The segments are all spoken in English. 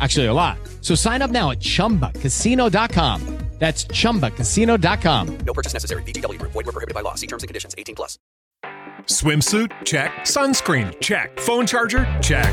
Actually, a lot. So sign up now at chumbacasino.com. That's chumbacasino.com. No purchase necessary. VGW Group. Void were prohibited by law. See terms and conditions. 18 plus. Swimsuit? Check. Sunscreen? Check. Phone charger? Check.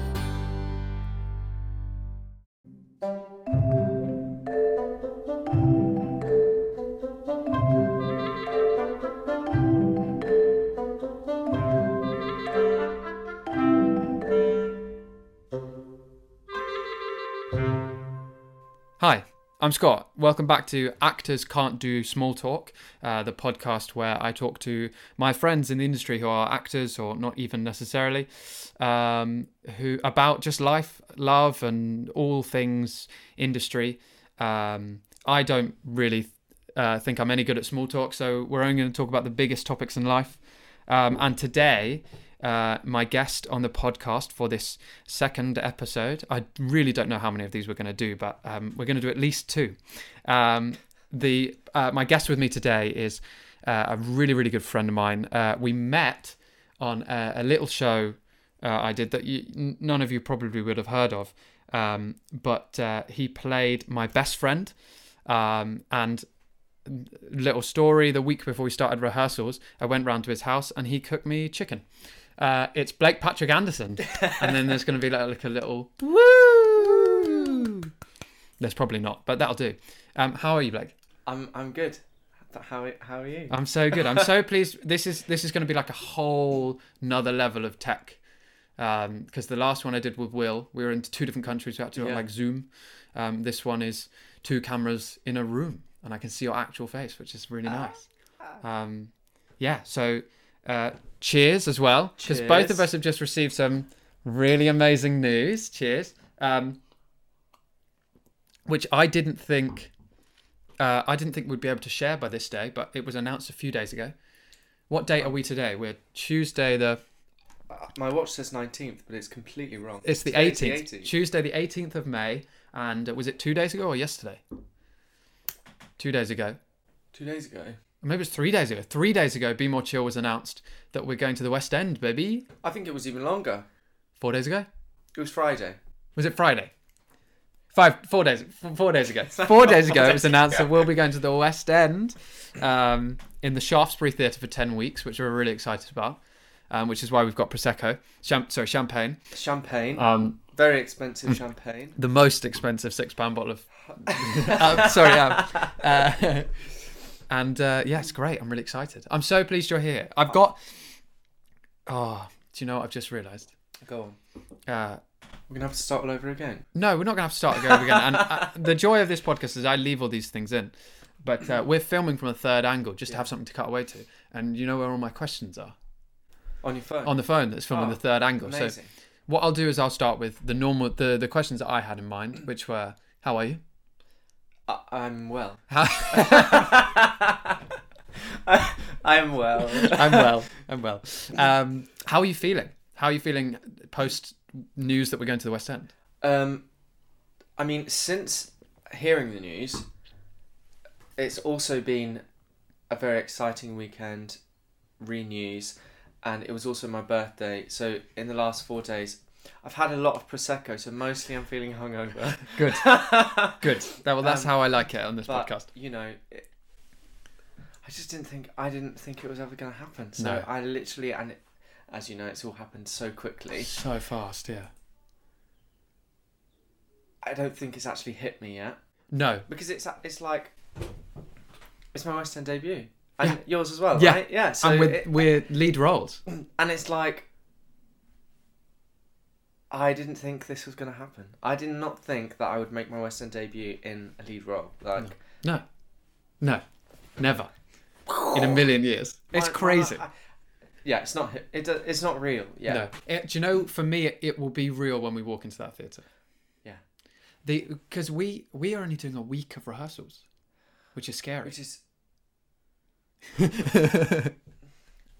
I'm Scott. Welcome back to Actors Can't Do Small Talk, uh, the podcast where I talk to my friends in the industry who are actors or not even necessarily, um, who about just life, love, and all things industry. Um, I don't really uh, think I'm any good at small talk, so we're only going to talk about the biggest topics in life. Um, and today, uh, my guest on the podcast for this second episode. I really don't know how many of these we're going to do, but um, we're going to do at least two. Um, the uh, my guest with me today is uh, a really really good friend of mine. Uh, we met on a, a little show uh, I did that you, none of you probably would have heard of, um, but uh, he played my best friend, um, and little story the week before we started rehearsals i went round to his house and he cooked me chicken uh, it's blake patrick anderson. And then there's going to be like, like a little woo! There's probably not but that'll do. Um, how are you blake? I'm I'm good. How how are you? i'm so good. I'm so pleased. This is this is going to be like a whole another level of tech. Because the last one i did with will we were in two different countries. We had to do Yeah. like zoom. Um, this one is two cameras in a room and i can see your actual face which is really nice. Um, yeah so uh, cheers as well because both of us have just received some really amazing news. Cheers. Um, which i didn't think uh, i didn't think we'd be able to share by this day but it was announced a few days ago. What date are we today? We're tuesday the My watch says 19th, but it's completely wrong. it's the 18th tuesday the 18th of may and uh, was it two days ago or yesterday? Two days ago. Two days ago. Maybe it was three days ago three days ago be more chill was announced that we're going to the west end baby I think it was even longer. four days ago It was Friday. Was it Friday? Five, four days, four days ago. Four days ago, it was announced that we'll be going to the West End, um, in the Shaftesbury Theatre for ten weeks, which we're really excited about. Um, which is why we've got prosecco, Cham- sorry, champagne, Champagne. um, Very expensive champagne. the most expensive six-pound bottle of. uh, sorry, um, uh, and uh, yeah, it's great. I'm really excited. I'm so pleased you're here. I've got. Oh, do you know what I've just realised? Go on. Uh, We're gonna have to start all over again. No, we're not going to have to start again. again. And uh, the joy of this podcast is I leave all these things in, but uh, we're filming from a third angle just to have something to cut away to. And you know where all my questions are On your phone. on the phone that's filming Oh, the third angle. So what I'll do is I'll start with the normal the the questions that I had in mind, which were how are you? I'm well. I'm well. I'm well. I'm well. Um, how are you feeling? How are you feeling post news that we're going to the West End? Um, I mean, since hearing the news, it's also been a very exciting weekend, re news, and it was also my birthday. So, in the last four days, I've had a lot of Prosecco, so mostly I'm feeling hungover. Good. Good. That, well, that's Um, how I like it on this but, podcast. you know, it, I just didn't think, I didn't think it was ever going to happen. So, No. I literally, and it, as you know, it's all happened so quickly. So fast, yeah. I don't think it's actually hit me yet. No. because it's it's like it's my West End debut, and Yeah. yours as well, Yeah. right? Yeah. So and we're, it- we're lead roles. and it's like I didn't think this was going to happen. I did not think that I would make my West End debut in a lead role. Like No, no, never in a million years. It's I- crazy. I- I- yeah, it's not. It, it's not real. Yeah. No, It- do you know? For me, it, it will be real when we walk into that theatre. Yeah. The because we we are only doing a week of rehearsals, which is scary. Which is.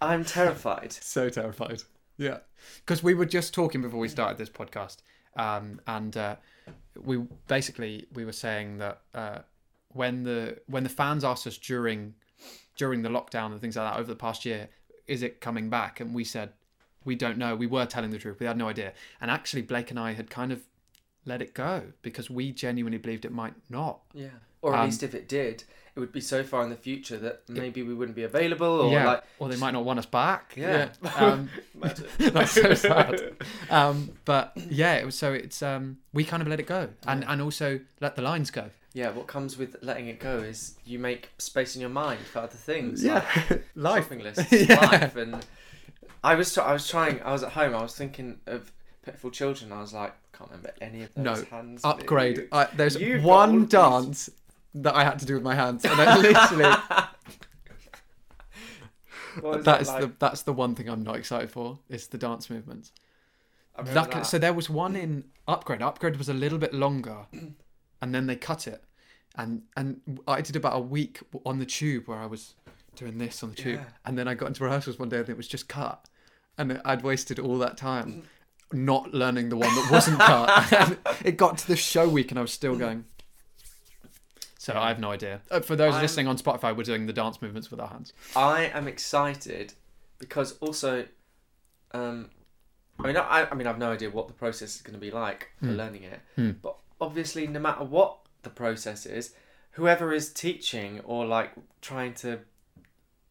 I'm terrified. so terrified. Yeah, because we were just talking before we started this podcast, um, and uh, we basically we were saying that uh, when the when the fans asked us during during the lockdown and things like that over the past year, is it coming back? And we said we don't know. We were telling the truth. We had no idea. And actually, Blake and I had kind of let it go because we genuinely believed it might not. Yeah. Or at Um, least if it did, it would be so far in the future that maybe we wouldn't be available, or yeah, like. or they might not want us back. Yeah. Um, that's so sad. Um, but yeah, it was so it's um, we kind of let it go, and and also let the lines go. Yeah, what comes with letting it go is you make space in your mind for other things. Yeah. like Life. shopping lists, Yeah. life, and I was I was trying. I was at home. I was thinking of Pitiful Children. I was like, I can't remember any of those No, hands. upgrade. there's You've one dance that I had to do with my hands, and I literally What was that is like? the that's the one thing I'm not excited for. Is the dance movements. I That, that. so there was one in upgrade. Upgrade was a little bit longer, and then they cut it, and and I did about a week on the tube where I was doing this on the tube, Yeah. and then I got into rehearsals one day and it was just cut, and I'd wasted all that time not learning the one that wasn't cut. it got to the show week and I was still going. So I have no idea. Uh, For those I'm- listening on Spotify, we're doing the dance movements with our hands. I am excited because also, um, I mean, I, I mean, I've no idea what the process is going to be like for Hmm. learning it, but obviously, no matter what the process is, whoever is teaching or like trying to,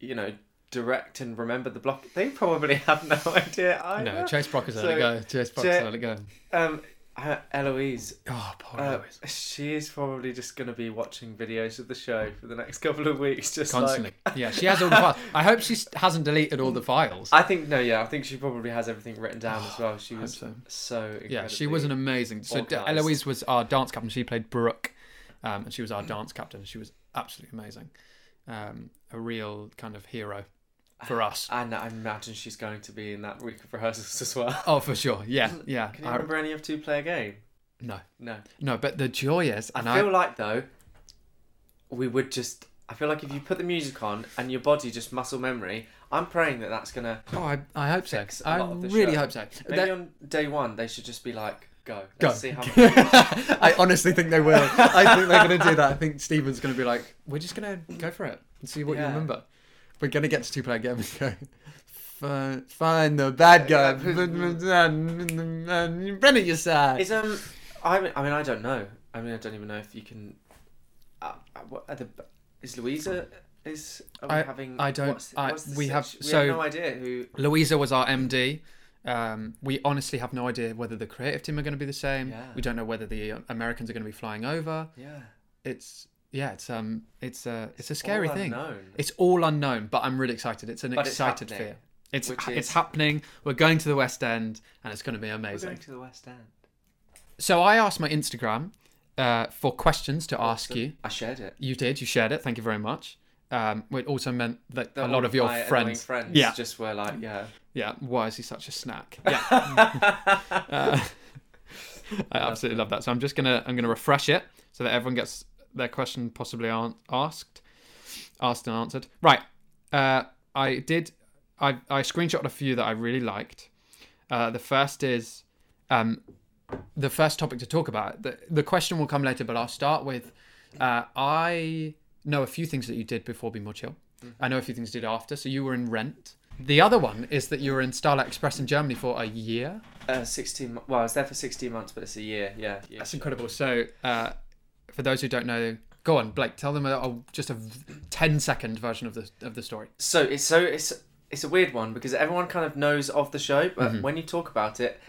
you know, direct and remember the block, they probably have no idea either. No, Chase Brock has let So, it go. Chase Brock Ja- has let it go. Um, her- Eloise, Oh, poor uh, Eloise. she is probably just going to be watching videos of the show for the next couple of weeks, just Constantly. like. yeah, she has all the files. I hope she hasn't deleted all the files. I think no, yeah, I think she probably has everything written down as well. She was so. so. yeah, she was an amazing. So D- organised. Eloise was our dance captain. She played Brooke, um, and she was our dance captain. She was absolutely amazing. Um, a real kind of hero for us. And I imagine she's going to be in that week of rehearsals as well. Oh, for sure. Yeah, yeah. Can you I- remember any of Two Player Game? no, No. no. But the joy is, and I I, feel like though, we would just. I feel like if you put the music on and your body just muscle memory, I'm praying that that's gonna oh, I, I hope so. a I lot of the really show. hope so. Maybe That- on day one they should just be like, go. Go. Let's see how. I honestly think they will. I think they're going to do that. I think Steven's going to be like, we're just going to go for it and see what you remember. We're going to get to two player game and go. "Fi- Find the bad guy. Brennan, your side. Is um, I mean, I mean, I don't know. I mean, I don't even know if you can. Uh, uh, what are the? Is Louisa? Is are we I- having? I don't- What's, I- what's we have- we so- have no idea who. Louisa was our MD. Um, we honestly have no idea whether the creative team are going to be the same. Yeah. We don't know whether the Americans are going to be flying over. Yeah. It's yeah, it's um, it's uh, it's a scary all thing. unknown. It's all unknown, but I'm really excited. It's an But excited happening, fear. It's which it's happening. We're going to the West End, and it's going to be We're amazing. going to the West End. So I asked my Instagram uh, for questions to ask you. I shared it. You did. You shared it. Thank you very much. Um, it also meant that a lot of your friends, friends yeah, just were like, yeah. yeah. Why is he such a snack? Yeah. Uh, I absolutely love that. So I'm just gonna I'm gonna refresh it so that everyone gets their question possibly an- asked, asked and answered. Right. Uh, I did. I I screenshot a few that I really liked. Uh, the first is um, the first topic to talk about. The, the question will come later, but I'll start with uh, I know a few things that you did before Be More Chill. I know a few things you did after. So you were in Rent. The other one is that you were in Starlight Express in Germany for a year. Uh, 16 Well, I was there for 16 months, but it's a year. Yeah. yeah That's incredible. So, uh, for those who don't know, go on, Blake. Tell them a, a, just a v- 10 second version of the of the story. So it's so it's it's a weird one because everyone kind of knows of the show, but Mm-hmm. when you talk about it,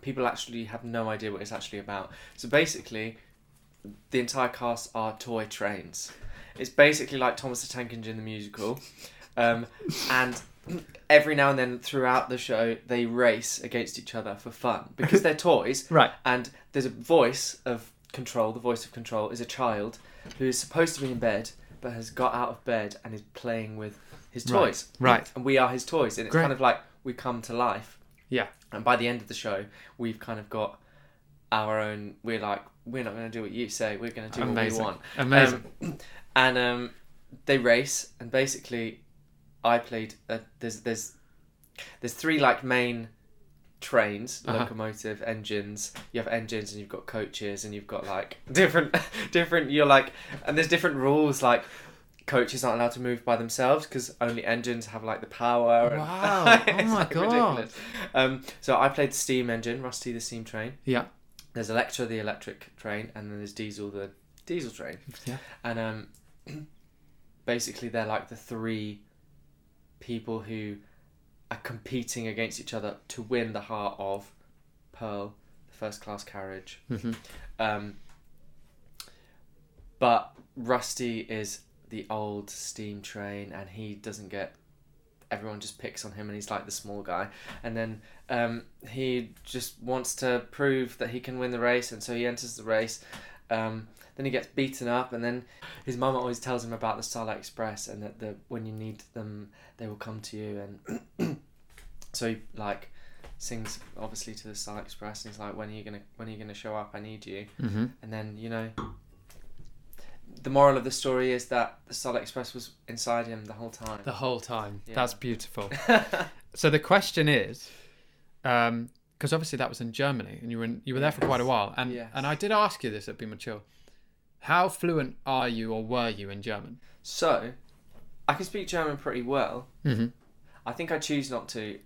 people actually have no idea what it's actually about. So basically, the entire cast are toy trains. It's basically like Thomas the Tank Engine the musical, um, and every now and then throughout the show they race against each other for fun because they're toys. Right. And there's a voice of control. The voice of control is a child who is supposed to be in bed but has got out of bed and is playing with his toys. right. And we are his toys, and it's Great. kind of like we come to life. Yeah. And by the end of the show, we've kind of got our own. We're like, we're not going to do what you say. We're going to do Amazing. what we want. Amazing. Um, and um, they race, and basically, I played. Uh, there's there's there's three like main trains, Uh-huh. locomotive engines. You have engines, and you've got coaches, and you've got like different different. You're like, and there's different rules like. Coaches aren't allowed to move by themselves because only engines have like the power. and- Wow. Oh my like, God. ridiculous. Um, so I played the steam engine, Rusty the steam train. yeah. There's Electra the electric train, and then there's Diesel the diesel train. Yeah. And um, basically they're like the three people who are competing against each other to win the heart of Pearl, the first class carriage. Mhm. Um, but Rusty is the old steam train, and he doesn't get. Everyone just picks on him, and he's like the small guy. And then um, he just wants to prove that he can win the race, and so he enters the race. Um, then he gets beaten up, and then his mum always tells him about the Starlight Express, and that the when you need them, they will come to you. And so he like sings obviously to the Starlight Express, and he's like, "When are you gonna When are you gonna show up? I need you." Mm-hmm. And then you know, the moral of the story is that the Starlight Express was inside him the whole time. The whole time. Yeah. That's beautiful. so the question is, because obviously that was in Germany, and you were in, you were there for quite a while, and Yes. and I did ask you this at Be Mature. How fluent are you, or were you, in German? So, I can speak German pretty well. Mm-hmm. I think I choose not to.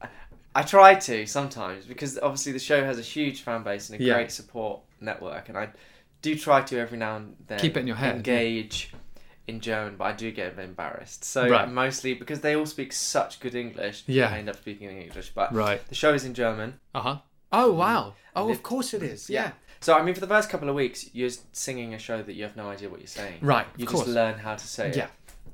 I- I try to sometimes because obviously the show has a huge fan base and a Yeah. great support network, and I do try to every now and then Keep it in your head, engage in German, but I do get a bit embarrassed. So Right. mostly because they all speak such good English, Yeah. I end up speaking in English. But Right. the show is in German. Uh huh. Oh wow. Oh, of course it is. Yeah. So I mean, for the first couple of weeks, you're singing a show that you have no idea what you're saying. Right, You just course. learn how to say it. Yeah.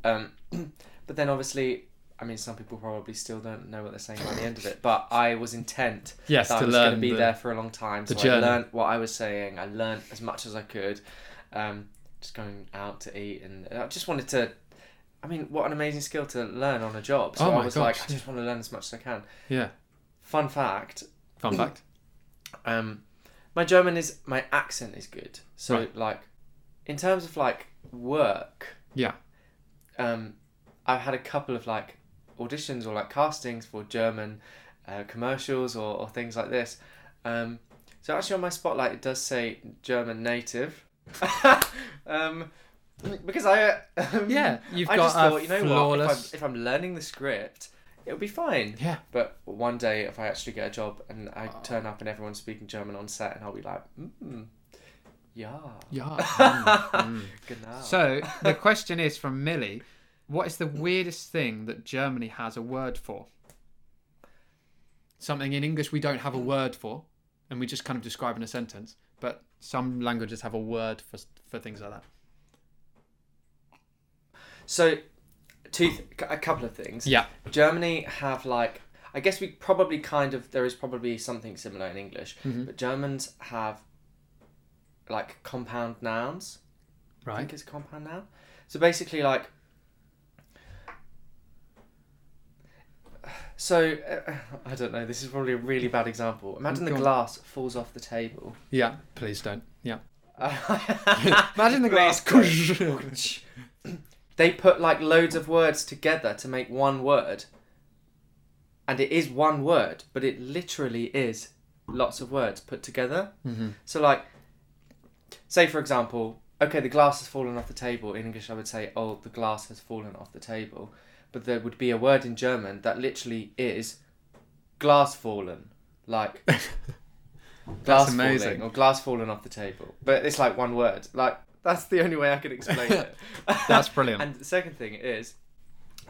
Um, but then obviously, I mean, some people probably still don't know what they're saying by the end of it. But I was intent Yes, that to I was going learn to be the- there for a long time. so. I learned what I was saying. I learned as much as I could. Um, just going out to eat, and I just wanted to. I mean, what an amazing skill to learn on a job. So Oh I was gosh, like, I just want to learn as much as I can. Yeah. Fun fact: Fun fact. um, my German is my accent is good. So Right. like, in terms of like work, Yeah. um, I've had a couple of like auditions or like castings for German uh, commercials or, or things like this. Um, so actually on my spotlight it does say German native. um, because I um, Yeah, you've I got just a thought you know what flawless- if I'm, if I'm learning the script it'll be fine. Yeah. But one day, if I actually get a job and I turn up and everyone's speaking German on set, and I'll be like, mm, yeah, Yeah. Mm, genau. So the question is from Millie: What is the weirdest thing that Germany has a word for? Something in English we don't have a word for, and we just kind of describe in a sentence. But some languages have a word for for things like that. So, two, th- a couple of things. Yeah. Germany have like, I guess we probably kind of there is probably something similar in English, Mm-hmm. but Germans have like compound nouns. I Right. think it's a compound noun. So basically, like, so uh, I don't know. This is probably a really bad example. Imagine the on. glass falls off the table. Yeah. Please don't. Yeah. Imagine the glass. they put like loads of words together to make one word, and it is one word, but it literally is lots of words put together. Mm-hmm. So like, say for example, okay, the glass has fallen off the table. In English, I would say, "Oh, the glass has fallen off the table," but there would be a word in German that literally is glass fallen, like. glass amazing. falling or glass falling off the table, but it's like one word. Like that's the only way I can explain it. That's brilliant. and the second thing is,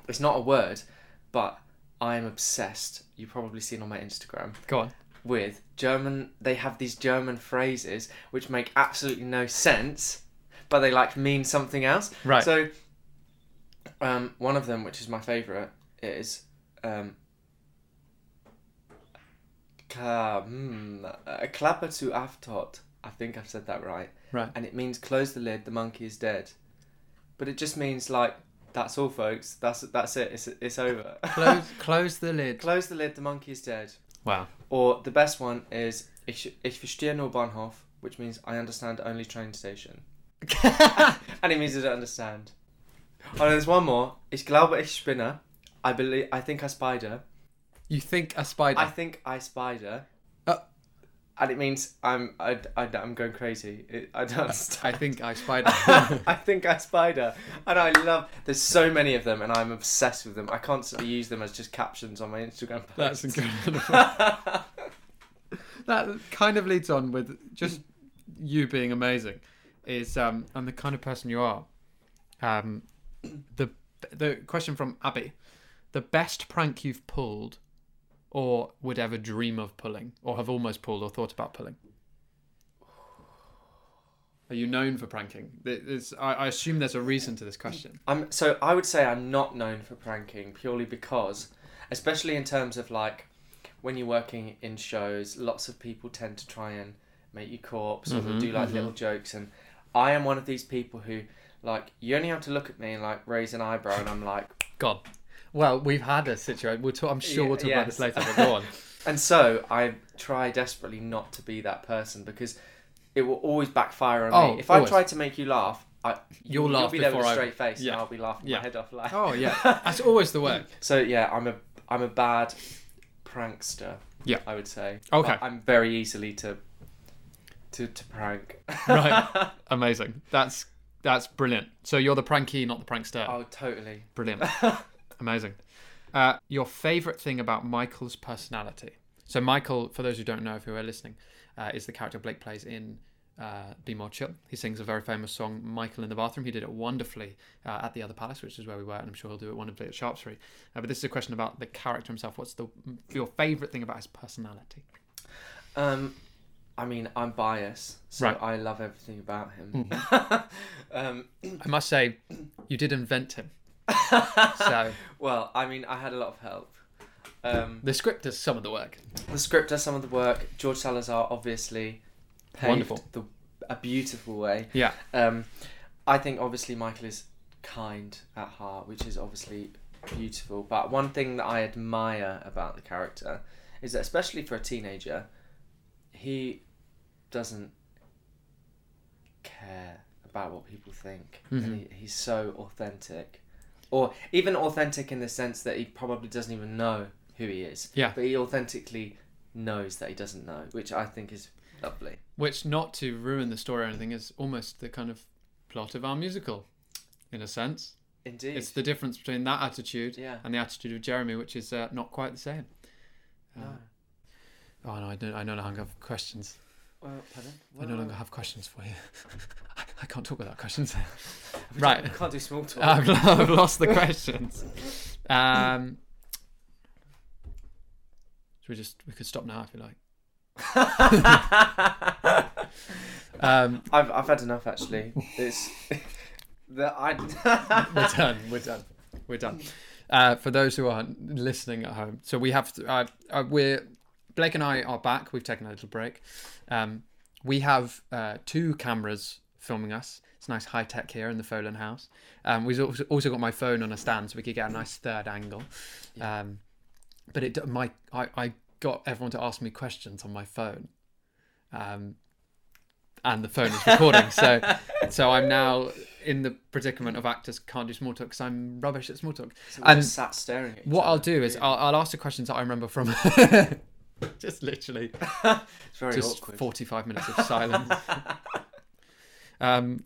it's not a word, but I am obsessed. You've probably seen on my Instagram Go on. with German. They have these German phrases which make absolutely no sense, but they like mean something else. Right. So, um, one of them, which is my favorite, is um, ka, hmm, a clapper to aftot. I think I've said that right. Right. And it means close the lid. The monkey is dead. But it just means like that's all, folks. That's that's it. It's it's over. Close, close the lid. close the lid. The monkey is dead. Wow. Or the best one is ich ich verstehe nur Bahnhof, which means I understand only train station. and it means I don't understand. Oh, there's one more. Ich glaube ich spinne. I believe. I think I spider. You think a spider? I think I spider. And it means I'm I, I, am going crazy. It, I don't understand. I think I spider. I think I spider, and I love. There's so many of them, and I'm obsessed with them. I constantly use them as just captions on my Instagram. That's incredible. that kind of leads on with just you being amazing. Is um, and the kind of person you are. Um, the the question from Abby: the best prank you've pulled, or would ever dream of pulling, or have almost pulled, or thought about pulling. Are you known for pranking? There's, I, I assume there's a reason to this question. I'm so I would say I'm not known for pranking purely because, especially in terms of like when you're working in shows, lots of people tend to try and make you corpse or Mm-hmm, do like little jokes, and I am one of these people who like you only have to look at me and like raise an eyebrow, and I'm like, God. Well, we've had a situation. We'll talk, I'm sure we'll talk about this later. But go on. and so I try desperately not to be that person because it will always backfire on Oh, me. If I try to make you laugh. I, You'll laugh be there with before a I- straight face, yeah. and I'll be laughing Yeah. my head off. Like, Oh yeah, that's always the way. So yeah, I'm a I'm a bad prankster. Yeah. I would say. Okay. But I'm very easily to to to prank. Right. Amazing. That's that's brilliant. So you're the pranky, not the prankster. oh, totally. Brilliant. Amazing. Uh, your favorite thing about Michael's personality. So Michael, for those who don't know, who are listening, uh, is the character Blake plays in uh, Be More Chill. He sings a very famous song, Michael in the Bathroom. He did it wonderfully uh, at the Other Palace, which is where we were, and I'm sure he'll do it wonderfully at Shaftesbury. Uh, but this is a question about the character himself. What's the your favorite thing about his personality? Um, I mean, I'm biased, so Right. I love everything about him. um, I must say, you did invent him. so well, I mean, I had a lot of help. Um, the script does some of the work. the script does some of the work. George Salazar obviously paved Wonderful. the a beautiful way. Yeah. Um, I think obviously Michael is kind at heart, which is obviously beautiful. But one thing that I admire about the character is that, especially for a teenager, he doesn't care about what people think. And he, he's so authentic. Or even authentic in the sense that he probably doesn't even know who he is. Yeah. But he authentically knows that he doesn't know, which I think is lovely. Which, not to ruin the story or anything, is almost the kind of plot of our musical, in a sense. Indeed. It's the difference between that attitude Yeah. and the attitude of Jeremy, which is uh, not quite the same. Uh, Oh no, I don't. I no longer have questions. Well, pardon? I no longer have questions for you. I, I can't talk without questions. I right, can't do small talk. I've, I've lost the questions. Um, should we just we could stop now if you like. Um, I've I've had enough actually. It's that I. we're done. We're done. We're done. Uh, for those who are listening at home, so we have to, uh, uh, we're Blake and I are back. We've taken a little break. Um, we have uh, two cameras filming us. It's nice high tech here in the Folan house. Um, we've also got my phone on a stand so we could get a nice third angle. Um, but it my I, I got everyone to ask me questions on my phone. Um, and the phone is recording. so so I'm now in the predicament of actors can't do small talk because I'm rubbish at small talk. So and just sat staring at what. I'll do is I'll, I'll ask the questions that I remember from just literally It's very just awkward. 45 minutes of silence. um,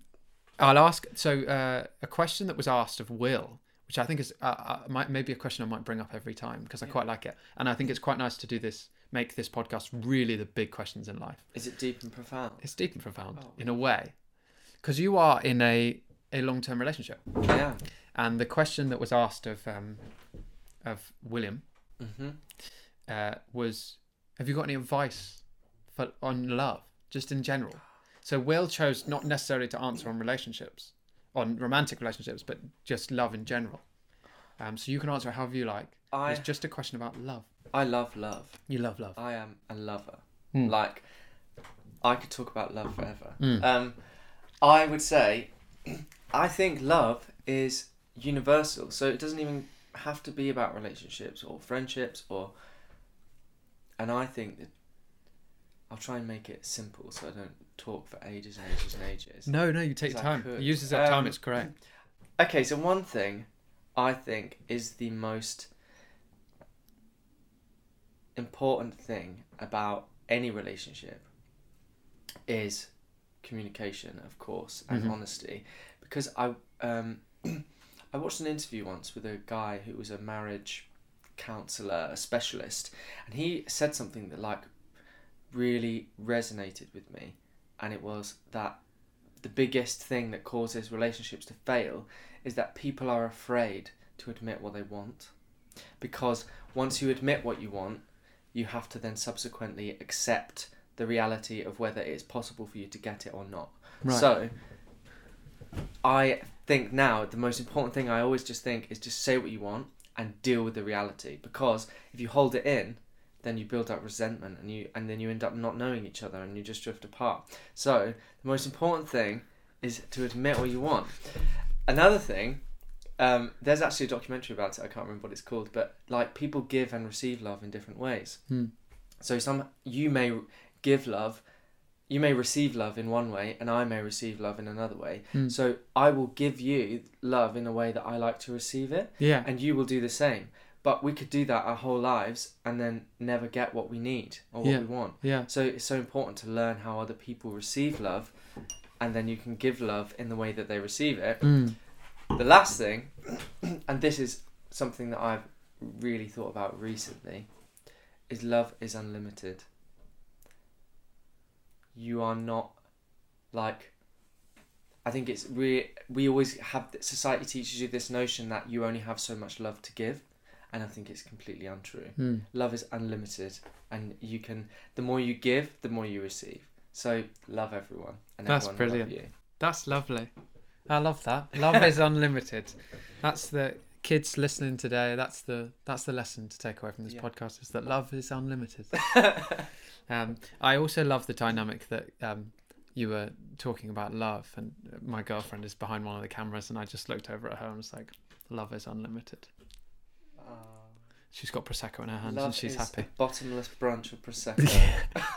I'll ask so uh, a question that was asked of Will, which I think is uh, uh, might maybe a question I might bring up every time because I quite like it, and I think it's quite nice to do this, make this podcast really the big questions in life. Is it deep and profound? It's deep and profound in a way, because you are in a a long term relationship, am. and the question that was asked of um, of William Mm-hmm. uh, was, "Have you got any advice for on love, just in general?" So Will chose not necessarily to answer on relationships, on romantic relationships, but just love in general. Um, so you can answer however you like. I- It's just a question about love. I love love. You love love. I am a lover. Hmm. Like, I could talk about love forever. Um, I would say, I think love is universal. So it doesn't even have to be about relationships or friendships or. And I think that I'll try and make it simple so I don't talk for ages and ages and ages. No, no, you take your time. could. Use that time. Um, It's correct. Okay, so one thing I think is the most important thing about any relationship is communication, of course, and Mhm. honesty. Because I um, I watched an interview once with a guy who was a marriage counselor, a specialist, and he said something that like really resonated with me, and it was that the biggest thing that causes relationships to fail is that people are afraid to admit what they want. Because once you admit what you want, you have to then subsequently accept the reality of whether it's possible for you to get it or not. Right. So, I think now the most important thing I always just think is just say what you want and deal with the reality. Because if you hold it in, then you build up resentment and you and then you end up not knowing each other and you just drift apart. So the most important thing is to admit what you want. Another thing, um, there's actually a documentary about it. I can't remember what it's called, but like people give and receive love in different ways. Hmm. So some you may give love, you may receive love in one way, and I may receive love in another way. Hmm. So I will give you love in a way that I like to receive it, Yeah. and you will do the same. But we could do that our whole lives and then never get what we need or what Yeah. we want. Yeah. So it's so important to learn how other people receive love, and then you can give love in the way that they receive it. Mm. The last thing, and this is something that I've really thought about recently, is love is unlimited. You are not like. I think it's we we always have society teaches you this notion that you only have so much love to give, and I think it's completely untrue. Mm. Love is unlimited, and you can the more you give, the more you receive. So love everyone, and That's everyone will love brilliant. you. That's lovely. I love that. Love is unlimited. That's the kids listening today. That's the that's the lesson to take away from this Yeah. podcast is that love is unlimited. um, I also love the dynamic that um, you were talking about love, and my girlfriend is behind one of the cameras, and I just looked over at her and was like, "Love is unlimited." She's got prosecco in her hands, Love and she's is happy. a bottomless brunch of prosecco.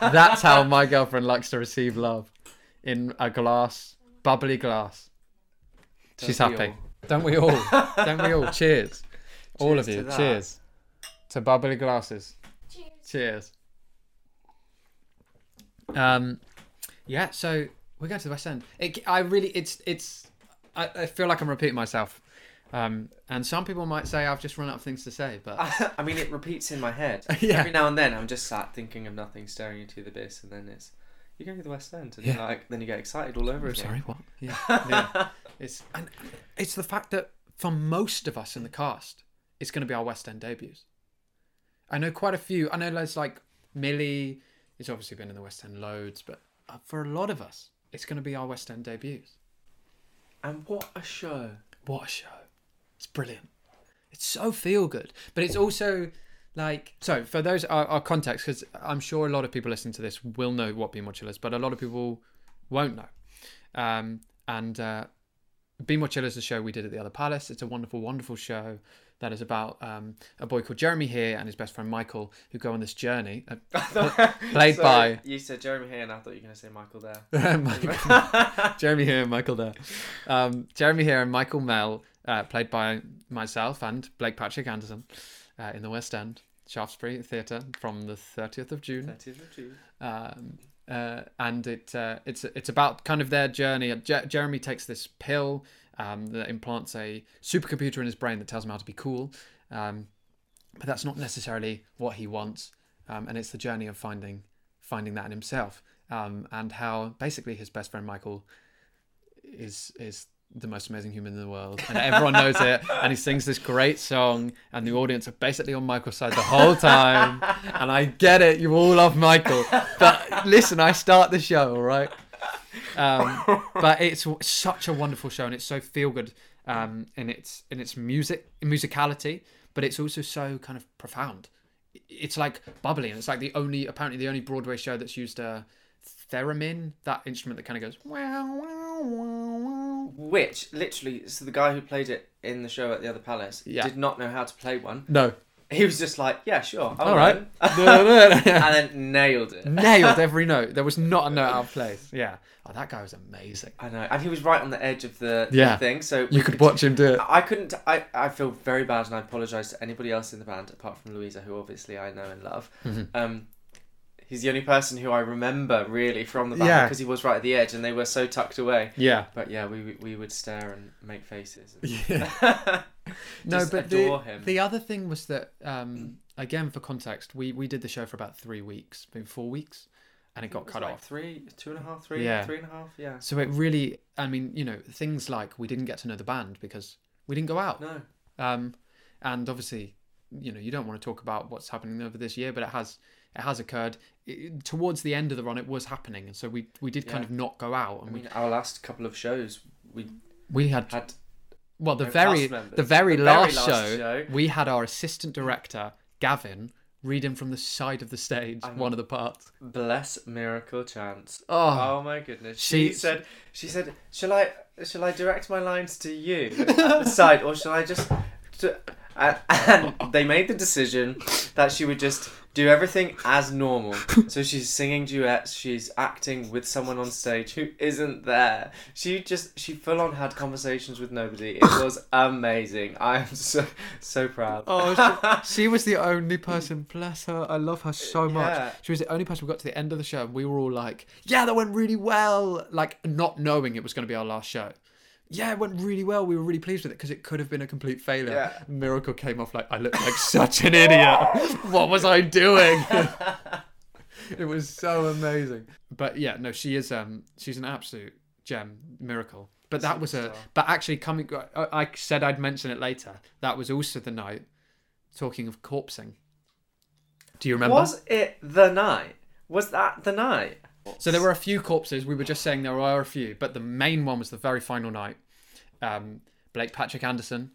That's how my girlfriend likes to receive love, in a glass, bubbly glass. She's Don't we happy. all? Don't we all? Don't we all? Cheers. all of you. to that. Cheers. To bubbly glasses. Cheers. Um, yeah. So we're going to the West End. It, I really, it's, it's. I, I feel like I'm repeating myself. Um, and some people might say I've just run out of things to say, but I mean, it repeats in my head. Yeah. Every now and then, I'm just sat thinking of nothing, staring into the abyss, and then it's you're going to the West End, and Yeah. you're like, then you get excited all over I'm again. sorry, what? Yeah, yeah. It's and it's the fact that for most of us in the cast, it's going to be our West End debuts. I know quite a few. I know there's like Millie. It's obviously been in the West End loads, but uh, for a lot of us, it's going to be our West End debuts. And what a show! What a show! It's brilliant. It's so feel good, but it's also like so for those our, our context because I'm sure a lot of people listening to this will know what Be More is, but a lot of people won't know. Um, and uh, Be More Chill is a show we did at the Other Palace. It's a wonderful, wonderful show that is about um, a boy called Jeremy Heere and his best friend Michael who go on this journey. Uh, played Sorry, by You said Jeremy Heere, and I thought you were going to say Michael there. Michael- Jeremy here and Michael there. Um, Jeremy Heere and Michael Mell, uh, played by myself and Blake Patrick Anderson uh, in the West End, Shaftesbury Theatre from the 30th of June. 30th of June. Um, uh, and it uh, it's it's about kind of their journey. Je- Jeremy takes this pill um, that implants a supercomputer in his brain that tells him how to be cool, um, but that's not necessarily what he wants. Um, and it's the journey of finding finding that in himself, um, and how basically his best friend Michael is is the most amazing human in the world, and everyone knows it. And he sings this great song, and the audience are basically on Michael's side the whole time. And I get it, you all love Michael, but listen, I start the show, all right? Um, but it's such a wonderful show, and it's so feel good um, in its in its music musicality, but it's also so kind of profound. It's like bubbly, and it's like the only apparently the only Broadway show that's used a theremin, that instrument that kind of goes wow wow wow wow. Which literally, so the guy who played it in the show at the other palace Yeah. did not know how to play one. No, He was just like, "Yeah, sure, I'll all right, learn." No, no, no. and then nailed it. nailed every note. There was not a note out of place. Yeah, oh, that guy was amazing. I know, and he was right on the edge of the, Yeah. thing. So You we could watch him do it. I couldn't. I, I feel very bad, and I apologise to anybody else in the band apart from Louisa, who obviously I know and love. Mm-hmm. Um, he's the only person who I remember really from the band Yeah. because he was right at the edge, and they were so tucked away. Yeah. But yeah, we we would stare and make faces. Yeah. No, but adore the, him. the other thing was that, um, again, for context, we, we did the show for about three weeks, maybe four weeks, and it got It cut like off. Three, two and a half, three, Yeah. three and a half. Yeah. So it really, I mean, you know, things like we didn't get to know the band because we didn't go out. No. Um, and obviously, you know, you don't want to talk about what's happening over this year, but it has it has occurred. It, towards the end of the run, it was happening, and so we we did kind Yeah. of not go out, I and mean, our last couple of shows, we we we had had Well, the very the very The very last, last show, show. we had our assistant director Gavin reading from the side of the stage one of the parts. bless miracle chance. Oh. Oh my goodness. She, She- said she said, Shall I shall I direct my lines to you at the side or shall I just to, and, and they made the decision that she would just do everything as normal. So she's singing duets, she's acting with someone on stage who isn't there. She just she full on had conversations with nobody. It was amazing. I am so so proud. Oh, she, she was the only person. Bless her. I love her so much. Yeah. She was the only person. We got to the end of the show, and we were all like, "Yeah, that went really well." Like not knowing it was going to be our last show. Yeah, it went really well. We were really pleased with it because it could have been a complete failure. Yeah. Miracle came off like I looked like such an idiot. what was I doing? it was so amazing. But yeah, no, she is. Um, she's an absolute gem, miracle. But that was a. But actually, coming. I, I said I'd mention it later. That was also the night. Talking of corpsing. Do you remember? Was it the night? Was that the night? So there were a few corpses. We were just saying there were a few, but the main one was the very final night. Um, Blake Patrick Anderson,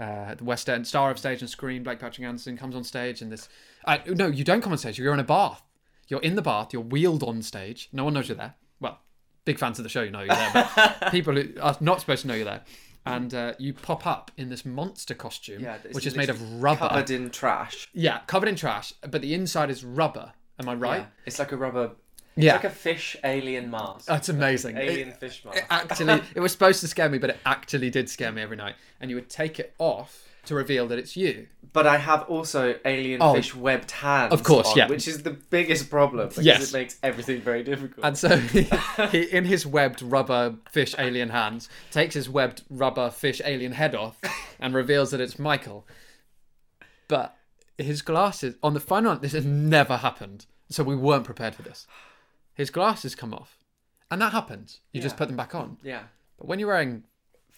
uh, the West End star of stage and screen. Blake Patrick Anderson comes on stage, and this. Uh, no, you don't come on stage. You're in a bath. You're in the bath. You're wheeled on stage. No one knows you're there. Well, big fans of the show, you know you're there, but people who are not supposed to know you're there. And uh, you pop up in this monster costume, Yeah, which is made of rubber. covered in trash. Yeah, covered in trash, but the inside is rubber. Am I right? Yeah, it's like a rubber. Yeah. It's like a fish alien mask. That's amazing. alien It- fish mask. It actually, it was supposed to scare me, but it actually did scare me every night. And you would take it off to reveal that it's you. But I have also alien Oh. fish webbed hands. Of course, on, yeah. Which is the biggest problem because Yes. it makes everything very difficult. And so he, he, in his webbed rubber fish alien hands, takes his webbed rubber fish alien head off and reveals that it's Michael. But his glasses, on the final this has never happened. So we weren't prepared for this. His glasses come off. And that happens. You just put them back on. yeah. But when you're wearing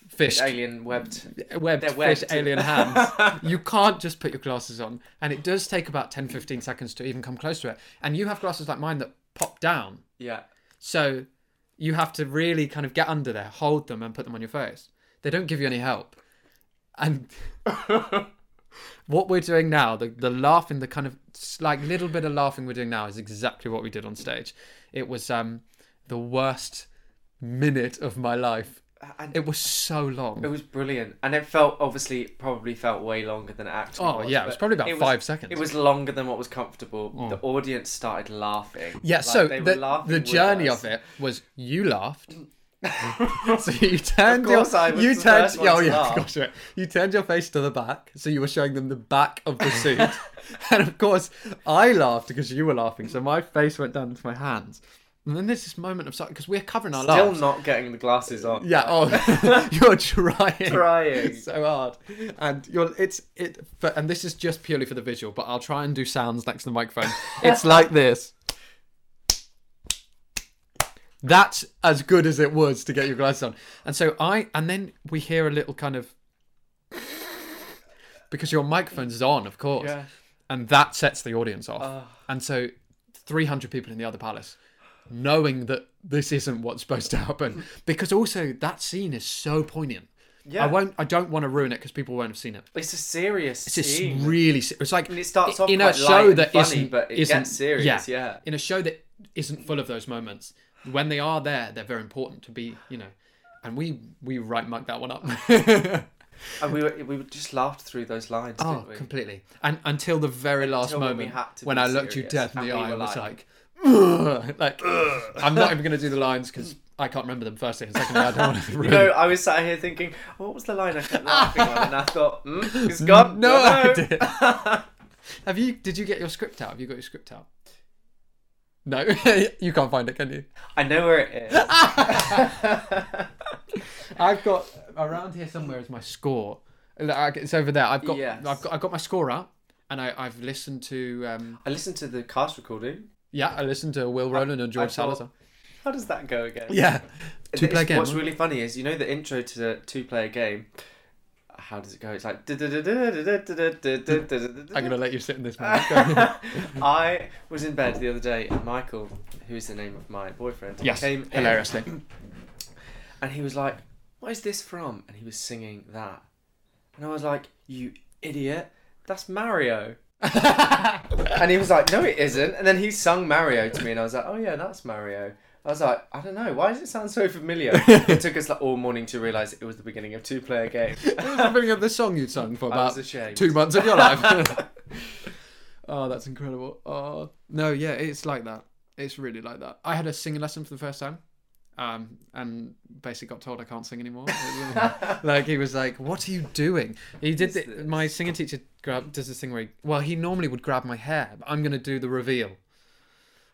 fish Alien webbed. webbed They're fish alien hands you can't just put your glasses on and it does take about 10 15 seconds to even come close to it and you have glasses like mine that pop down Yeah. so you have to really kind of get under there hold them and put them on your face they don't give you any help and what we're doing now the, the laughing the kind of like little bit of laughing we're doing now is exactly what we did on stage it was um the worst minute of my life And it was so long It was brilliant, and it felt obviously probably felt way longer than it actually Oh, was. yeah, it was probably about five seconds. It was longer than what was comfortable. The audience started laughing. Yeah, Like, so they were the, laughing the journey us. of it was you laughed. so you turned your you turned oh yeah, laugh. of course, right. Oh, you turned your face to the back, so you were showing them the back of the suit. and of course, I laughed because you were laughing, so my face went down to my hands. And then there's this moment of silence because we're covering our Still laughs. not getting the glasses on. Yeah, oh, you're trying, Trying. so hard, and you're it's it. But and this is just purely for the visual, but I'll try and do sounds next to the microphone. It's like this. That's as good as it was to get your glasses on, and so I and then we hear a little kind of because your microphone's on, of course, Yeah. and that sets the audience off, and so 300 people in the other palace knowing that this isn't what's supposed to happen. Because also that scene is so poignant. Yeah. I won't. I don't want to ruin it because people won't have seen it. It's a serious It's just scene. really. It's like And it starts off in a show that funny, isn't, but it isn't- gets serious, yeah. in a show that isn't full of those moments. When they are there, they're very important to be. You know, and we we right mugged that one up. And we were, we just laughed through those lines, oh, didn't we? completely. And until the very last Until we moment when I looked you dead in the eye, I was like, like, like I'm not even going to do the lines because I can't remember them. Firstly, and secondly, I don't want to You ruin. know, I was sat here thinking, what was the line I kept laughing on? And I thought, mm, it's gone. no no. idea. Have you? Did you get your script out? Have you got your script out? No, you can't find it, can you? I know where it is. I've got around here somewhere is my score. It's over there. I've got. Yes. I've got. I've got my score out, and I, I've listened to. Um, I listened to the cast recording. yeah, I listened to Will Roland and George thought- Salazar. How does that go again? Yeah, two It's- play game. What's really funny is, you know, the intro to the two-player game. How does it go? It's like. I'm gonna let you sit in this. I was in bed the other day, and Michael, who's the name of my boyfriend, yes, came in, hilariously. and he was like, "What is this from?" And he was singing that, and I was like, "You idiot! That's Mario." and he was like, "No, it isn't." And then he sung Mario to me, and I was like, "Oh yeah, that's Mario." I was like, "I don't know, why does it sound so familiar?" it took us like all morning to realize it was the beginning of two-player game. It was the beginning of the song you'd sung for about two months of your life. oh, that's incredible. Oh no, yeah, it's like that. It's really like that. I had a singing lesson for the first time, um, and basically got told I can't sing anymore. like he was like, "What are you doing?" He did. The, my singing teacher grab, does this thing where he, well, he normally would grab my hair, but I'm gonna do the reveal.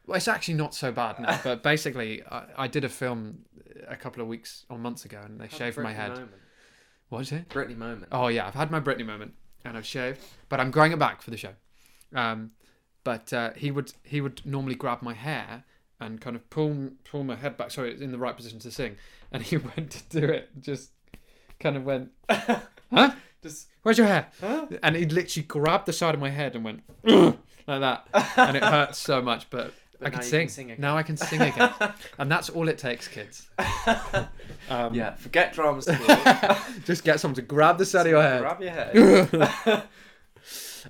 Well, it's actually not so bad now, but basically, I, I did a film a couple of weeks or months ago, and they shaved my Britney head. Moment. What is it? Britney moment. Oh yeah, I've had my Britney moment and I've shaved, but I'm growing it back for the show. Um, but uh, he would he would normally grab my hair and kind of pull pull my head back so it's in the right position to sing. And he went to do it, just kind of went, huh? Just Where's your hair? Huh? And he literally grabbed the side of my head and went like that, and it hurt so much, but. But I can sing. can sing again. Now I can sing again, and that's all it takes, kids. Um, yeah, forget drama school. Just get someone to grab the side of your head. Grab your head.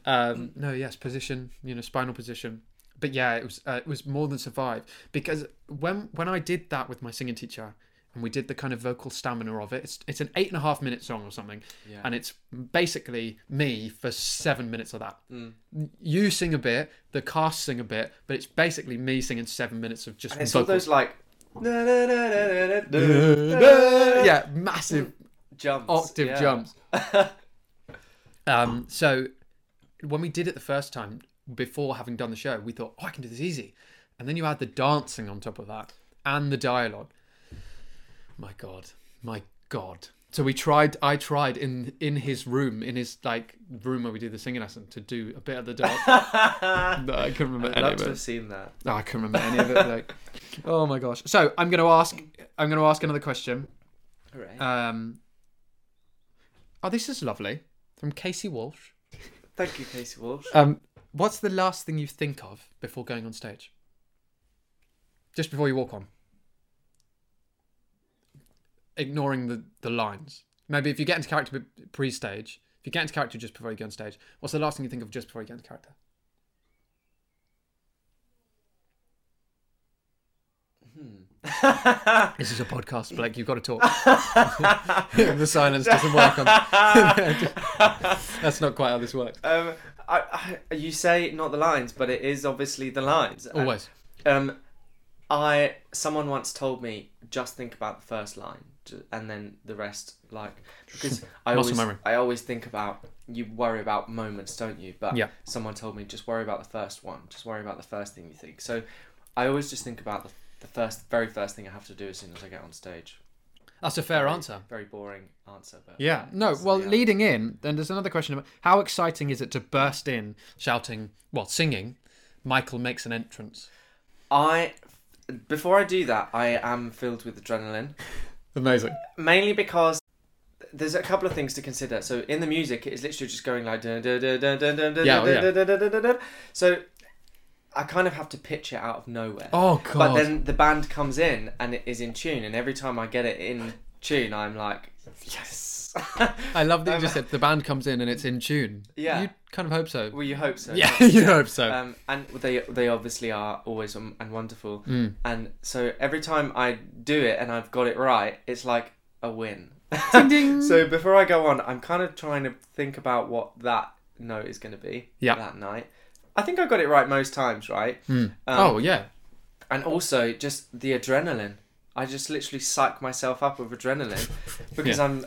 um, no, yes, position, you know, spinal position. But yeah, it was uh, it was more than survive because when when I did that with my singing teacher and we did the kind of vocal stamina of it, it's it's an eight and a half minute song or something, Yeah. and it's basically me for seven minutes of that. Mm. You sing a bit, the cast sing a bit, but it's basically me singing seven minutes of just And it's all those like yeah yeah, massive jumps, octave yeah. jumps. um, so when we did it the first time, before having done the show, we thought, oh, I can do this easy. And then you add the dancing on top of that and the dialogue. My God, my God. So we tried. I tried in in his room, in his like room where we do the singing lesson, to do a bit of the dance. no, I couldn't remember I'd any love of to it. have seen that. No, I couldn't remember any of it. Like, oh my gosh. So I'm going to ask. I'm going to ask another question. Hooray. Um, oh, this is lovely from Casey Walsh. Thank you, Casey Walsh. Um, what's the last thing you think of before going on stage? Just before you walk on. Ignoring the, the lines. Maybe if you get into character pre stage, if you get into character just before you go on stage, what's the last thing you think of just before you get into character? This is a podcast, Blake. You've got to talk. the silence doesn't work. On... That's not quite how this works. um, I, I, you say not the lines, but it is obviously the lines. Always. Um, I someone once told me just think about the first line, and then the rest. Like because I always. I always think about you worry about moments, don't you? But Yeah. someone told me just worry about the first one. Just worry about the first thing you think. So I always just think about the, the first, very first thing I have to do as soon as I get on stage. That's a fair Very- answer. Very boring answer, but Yeah. No. Well, leading in, then there's another question about how exciting is it to burst in shouting, well, singing, Michael makes an entrance. I before I do that, I am filled with adrenaline. Amazing. mainly because there's a couple of things to consider. So in the music, it's literally just going like dun, dun, dun, dun, dun, dun, dun, Yeah, oh, dun, yeah. dun, dun, dun, dun, dun. So I kind of have to pitch it out of nowhere. Oh, god! But then the band comes in and it is in tune, and every time I get it in tune, I'm like, yes. I love that you just said the band comes in and it's in tune. Yeah. You kind of hope so. well, you hope so. yeah, you hope so. Um, and they they obviously are always um, and wonderful. Mm. And so every time I do it and I've got it right, it's like a win. Ding, ding. so before I go on, I'm kind of trying to think about what that note is going to be Yeah. that night. I think I got it right most times, right? Um, oh, yeah. and also just the adrenaline. I just literally psych myself up with adrenaline because Yeah. I'm.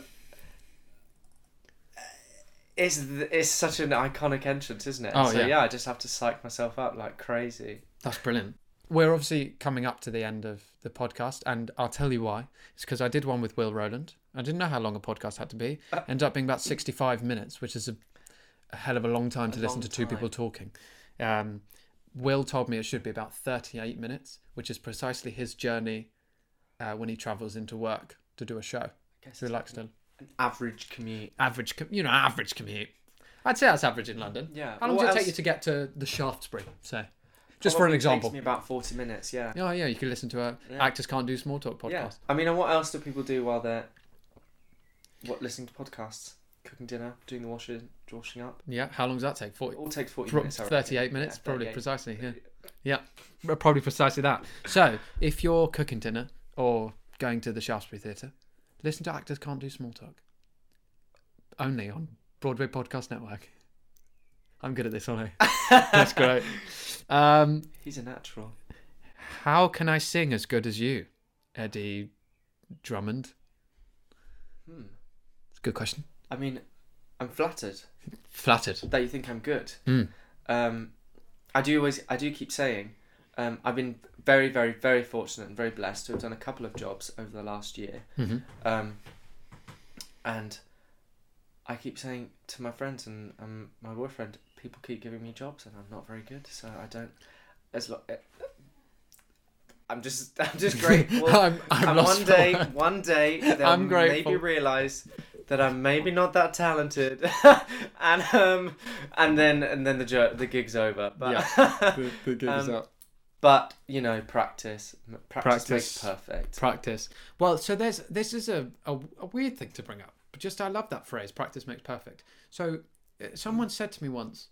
It's it's such an iconic entrance, isn't it? Oh, so yeah. yeah, I just have to psych myself up like crazy. That's brilliant. We're obviously coming up to the end of the podcast, and I'll tell you why. It's because I did one with Will Roland. I didn't know how long a podcast had to be. Uh. Ended up being about 65 minutes, which is a, a hell of a long time to listen to two time. people talking. Um, Will told me it should be about 38 minutes, which is precisely his journey uh, when he travels into work to do a show. guess So he likes to An average commute. average, com- you know, average commute. I'd say that's average in London. Yeah. How long What does it take else- you to get to the Shaftesbury? Say, just for an Probably example. takes me about forty minutes. Yeah. Oh yeah, you could listen to a Yeah. actors can't do small talk podcast. Yeah. I mean, and what else do people do while they're what listening to podcasts, cooking dinner, doing the washing, washing up? Yeah. How long does that take? Forty. It all takes forty Pro- minutes. I reckon. 38 minutes, Yeah, probably 38. precisely. Yeah. Yeah. Probably precisely that. So, if you're cooking dinner or going to the Shaftesbury Theatre, listen to Actors Can't Do Small Talk. Only on Broadway Podcast Network. I'm good at this, aren't I? That's great. Um, He's a natural. how can I sing as good as you, Eddie Drummond? Hmm. It's a good question. I mean, I'm flattered Flattered. that you think I'm good. Mm. Um, I do always, I do keep saying, um, I've been very, very, very fortunate and very blessed to have done a couple of jobs over the last year. hmm Um, and I keep saying to my friends and um, my boyfriend, people keep giving me jobs and I'm not very good, so I don't. As lo- eh, I'm just, I'm just grateful. I'm, I'm and one day, words. one day, they'll I'm grateful. maybe realise that I'm maybe not that talented, and um, and then and then the jo- the gig's over. But the, the gig is Um, up. But you know, practice, practice, Practice. makes perfect. Practice. Well, so there's this is a, a, a weird thing to bring up, but just I love that phrase. Practice makes perfect. So uh, someone said to me once,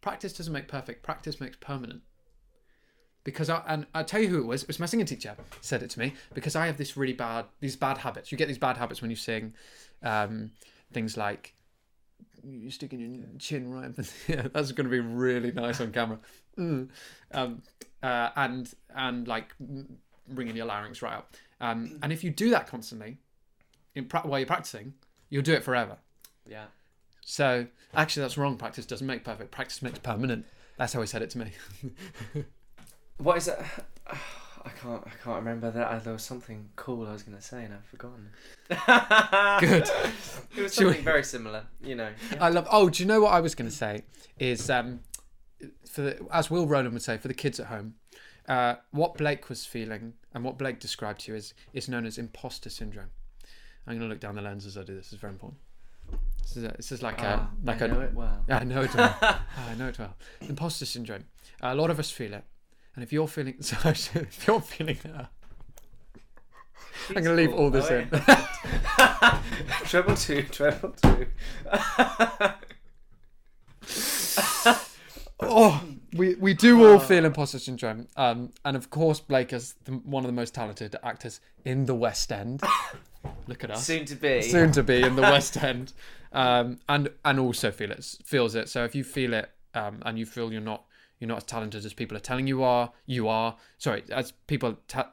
practice doesn't make perfect. Practice makes permanent. Because I and I tell you who it was. It was my singing teacher said it to me because I have this really bad these bad habits. You get these bad habits when you sing, um, things like you're sticking your chin right. yeah, that's going to be really nice on camera. Mm. Um, uh, and and like bringing your larynx right up. Um, and if you do that constantly, in pra- while you're practicing, you'll do it forever. Yeah. So actually, that's wrong. Practice doesn't make perfect. Practice makes permanent. That's how he said it to me. What is it? I can't. I can't remember that. There was something cool I was going to say, and I've forgotten. Good. It was Should we- something very similar. You know. I love. Oh, do you know what I was going to say? Is um, for the, as Will Roland would say, for the kids at home, uh, what Blake was feeling and what Blake described to you is is known as imposter syndrome. I'm going to look down the lens as I do this. It's very important. This is, a, this is like a Ah, like I a know it well. I know it well. I know it well. Imposter syndrome. a lot of us feel it, and if you're feeling, so if you're feeling that, I'm going to leave all this Oh, in. treble two, treble two. Oh, we we do all feel imposter syndrome, um, and of course Blake is the, one of the most talented actors in the West End. Look at us, Soon to be. soon to be in the West End, um, and and also feel it, feels it. So if you feel it, um, and you feel you're not you're not as talented as people are telling you are, you are. Sorry, as people. Ta-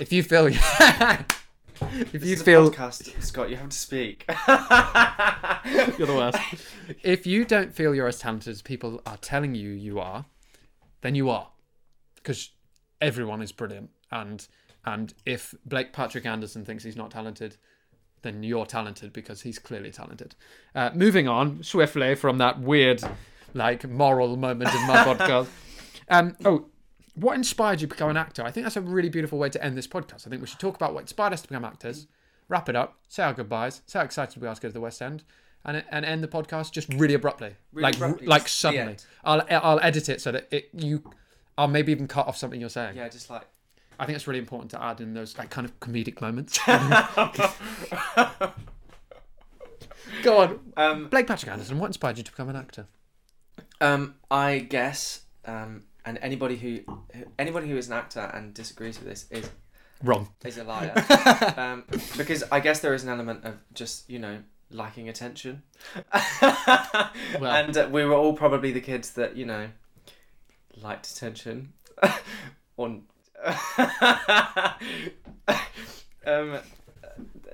if you feel, if This you is a feel podcast, Scott. You have to speak. You're the worst. if you don't feel you're as talented as people are telling you you are, then you are, because everyone is brilliant. And and if Blake Patrick Anderson thinks he's not talented, then you're talented because he's clearly talented. Uh, moving on swiftly from that weird, like moral moment in my podcast. Um, oh, what inspired you to become an actor? I think that's a really beautiful way to end this podcast. I think we should talk about what inspired us to become actors, wrap it up, say our goodbyes, say how excited we are to go to the West End, and and end the podcast just really abruptly, Really like abruptly, like suddenly. I'll I'll edit it so that it you. I'll maybe even cut off something you're saying. Yeah, just like I think it's really important to add in those like kind of comedic moments. Go on, um Blake Patrick Anderson. What inspired you to become an actor? um I guess um and anybody who anybody who is an actor and disagrees with this is Wrong. is a liar. um, because I guess there is an element of just you know liking attention, and uh, we were all probably the kids that you know liked attention. On. um.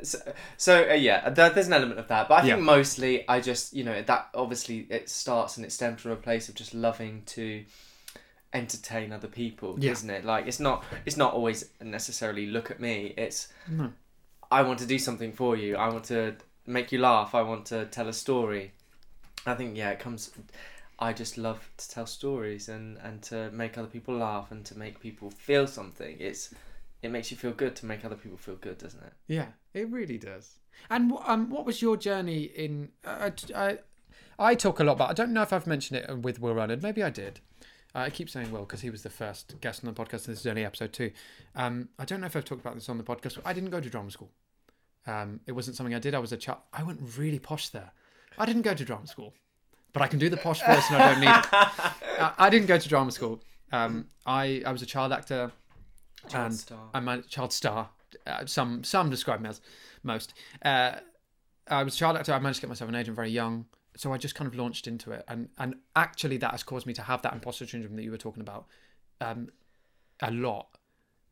So, so uh, yeah, there, there's an element of that, but I think Yeah. mostly I just you know that obviously it starts and it stems from a place of just loving to entertain other people, Yeah. isn't it? Like it's not it's not always necessarily look at me. It's No. I want to do something for you. I want to make you laugh. I want to tell a story. I think yeah, it comes. I just love to tell stories and and to make other people laugh and to make people feel something. It's it makes you feel good to make other people feel good, doesn't it? Yeah, it really does. And um, what was your journey in? Uh, I, I talk a lot about. I don't know if I've mentioned it with Will Roland. Maybe I did. Uh, I keep saying Will because he was the first guest on the podcast. And this is only episode two. Um, I don't know if I've talked about this on the podcast. But I didn't go to drama school. Um, it wasn't something I did. I was a child. I went really posh there. I didn't go to drama school, but I can do the posh voice and I don't need it. I, I didn't go to drama school. Um, I I was a child actor Child and star. I'm a child star. Uh, some some describe me as most. Uh, I was a child actor. I managed to get myself an agent very young, so I just kind of launched into it, and and actually that has caused me to have that imposter syndrome that you were talking about, um, a lot.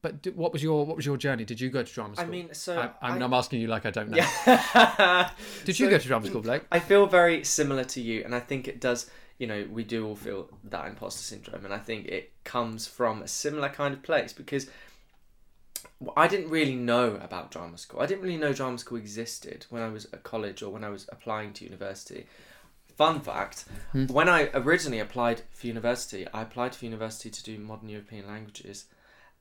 But d- what was your what was your journey? Did you go to drama school? I mean, so I, I'm asking you like I don't know. Yeah. Did you go to drama school, Blake? I feel very similar to you, and I think it does. You know, we do all feel that imposter syndrome, and I think it comes from a similar kind of place because I didn't really know about drama school. I didn't really know drama school existed when I was at college or when I was applying to university. Fun fact: when I originally applied for university, I applied for university to do modern European languages,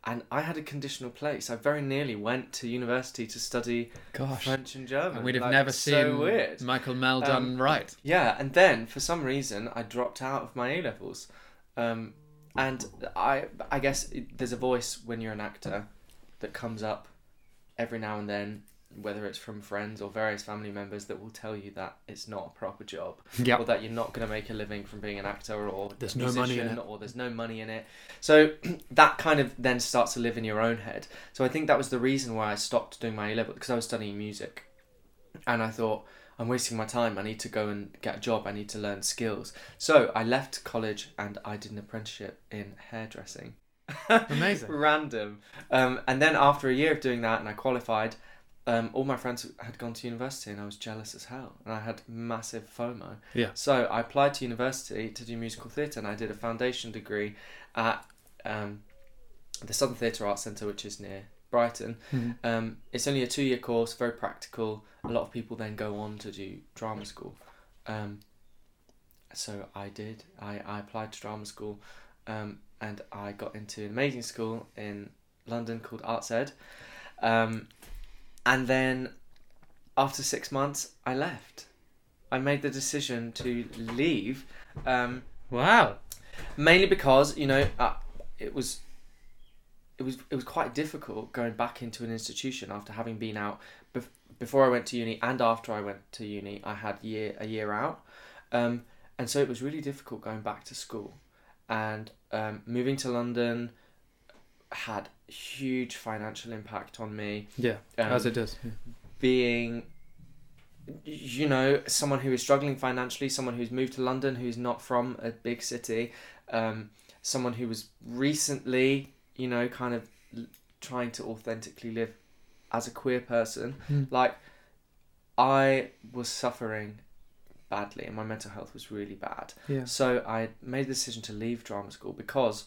and I had a conditional place. I very nearly went to university to study Gosh. French and German. And we'd have Like, never so seen weird. Michael Mell done Um, right. Yeah, and then for some reason I dropped out of my A levels, um, and I I guess there's a voice when you're an actor that comes up every now and then, whether it's from friends or various family members that will tell you that it's not a proper job, Yep. or that you're not going to make a living from being an actor, or There's no money in it. or there's no money in it. So that kind of then starts to live in your own head. So I think that was the reason why I stopped doing my A level because I was studying music and I thought I'm wasting my time. I need to go and get a job. I need to learn skills. So I left college and I did an apprenticeship in hairdressing. Amazing. Random. Um, and then after a year of doing that and I qualified, um, all my friends had gone to university and I was jealous as hell. And I had massive FOMO. Yeah. So I applied to university to do musical theatre and I did a foundation degree at um, the Southern Theatre Arts Centre, which is near Brighton. Um, it's only a two year course, very practical. A lot of people then go on to do drama school. Um, so I did. I, I applied to drama school um, and I got into an amazing school in London called Arts Ed. And then after six months, I left. I made the decision to leave. Um, Wow. mainly because you know uh, it was it was it was quite difficult going back into an institution after having been out bef- before I went to uni and after I went to uni I had year a year out um, and so it was really difficult going back to school and um, moving to London had huge financial impact on me Yeah. Um, as it does. Yeah. being you know someone who is struggling financially someone who's moved to london who's not from a big city um, someone who was recently you know kind of l- trying to authentically live as a queer person like i was suffering badly and my mental health was really bad Yeah. so i made the decision to leave drama school because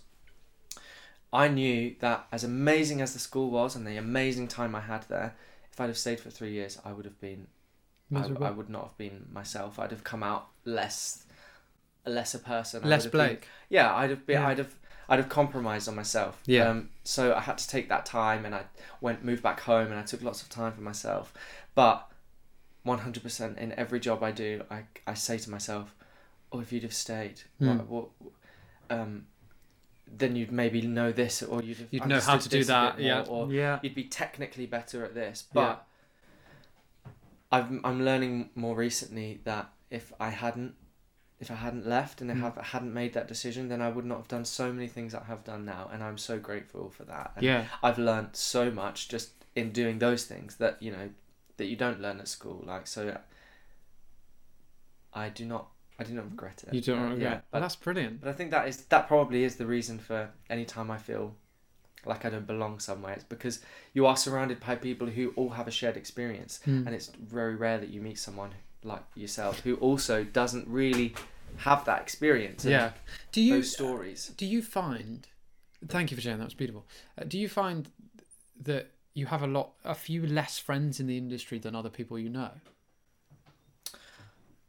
I knew that as amazing as the school was and the amazing time I had there, if I'd have stayed for three years, I would have been, I, Miserable. I would not have been myself. I'd have come out less, a lesser person. Less would been- Blake. yeah, I'd have been. Yeah. I'd have. I'd have compromised on myself. Yeah. Um, so I had to take that time, and I went moved back home, and I took lots of time for myself. But 100% in every job I do, I, I say to myself, oh, if you'd have stayed, Hmm. what, what, um, then you'd maybe know this, or you'd You'd know how to do that. bit Yeah. or yeah. you'd be technically better at this. Yeah. But I've, I'm learning more recently that if I hadn't, if I hadn't left and I Mm. have hadn't made that decision, then I would not have done so many things that I have done now, and I'm so grateful for that. And Yeah. I've learned so much just in doing those things that you know that you don't learn at school. Like so, I do not, I do not regret it. You don't regret. Yeah, Well, but, that's brilliant. but I think that is that probably is the reason for any time I feel like I don't belong somewhere. It's because you are surrounded by people who all have a shared experience, Hmm. and it's very rare that you meet someone like yourself who also doesn't really have that experience. Yeah. Do you those stories. do you find? Thank you for sharing. That was beautiful. Uh, do you find that you have a lot, a few less friends in the industry than other people you know?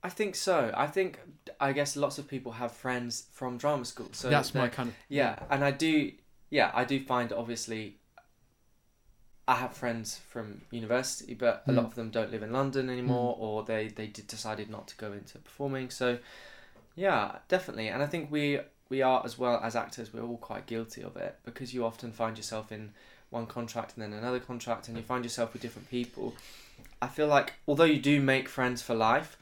I think so. I think I guess lots of people have friends from drama school. So That's my kind of yeah, and I do. Yeah, I do find obviously. I have friends from university, but a lot Mm. of them don't live in London anymore, or they they did, decided not to go into performing. So, yeah, definitely, and I think we we are as well as actors. We're all quite guilty of it because you often find yourself in one contract and then another contract, and you find yourself with different people. I feel like although you do make friends for life,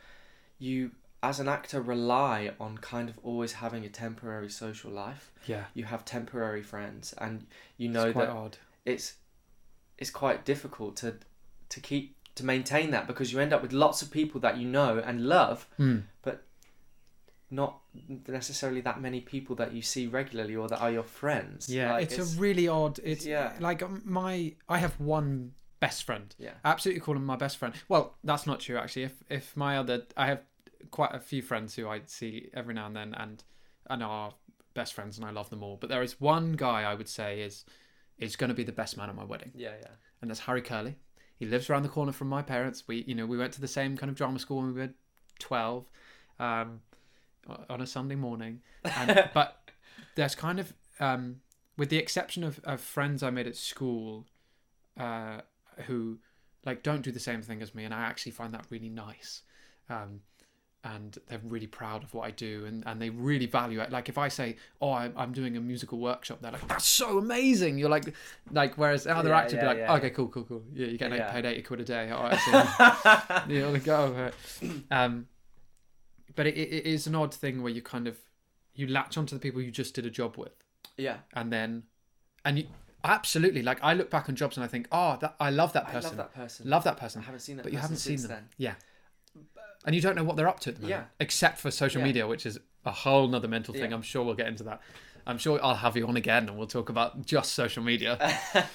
you as an actor rely on kind of always having a temporary social life. yeah. You have temporary friends, and you know it's that odd. it's it's quite difficult to to keep to maintain that because you end up with lots of people that you know and love, Mm. not necessarily that many people that you see regularly or that are your friends. Yeah, Like, it's, a really odd. It's yeah. like um, my. I have one best friend. yeah. I absolutely call him my best friend. Well, that's not true actually. If if my other, I have quite a few friends who I see every now and then, and and are best friends, and I love them all. But there is one guy I would say is is going to be the best man at my wedding, Yeah, yeah. and that's Harry Curley. He lives around the corner from my parents. We you know we went to the same kind of drama school when we were twelve, um, on a Sunday morning. And, but there's kind of um, with the exception of, of friends I made at school, uh, who like don't do the same thing as me, and I actually find that really nice. Um, and they're really proud of what I do, and, and they really value it. Like if I say, "Oh, I'm, I'm doing a musical workshop," they're like, "That's so amazing!" You're like, like whereas other Yeah, actors yeah, be like, yeah. "Okay, cool, cool, cool. Yeah, you're getting Yeah. paid eighty quid a day. All right, actually, you want to go." Um, but it, it is an odd thing where you kind of you latch onto the people you just did a job with, Yeah. and then, and you absolutely like I look back on jobs and I think, "Oh, that I love that I person. love that person. Love that person." I haven't seen that but you haven't seen them. then. Yeah. And you don't know what they're up to at the moment, Yeah. except for social Yeah. media, which is a whole nother mental thing. Yeah. I'm sure we'll get into that. I'm sure I'll have you on again and we'll talk about just social media.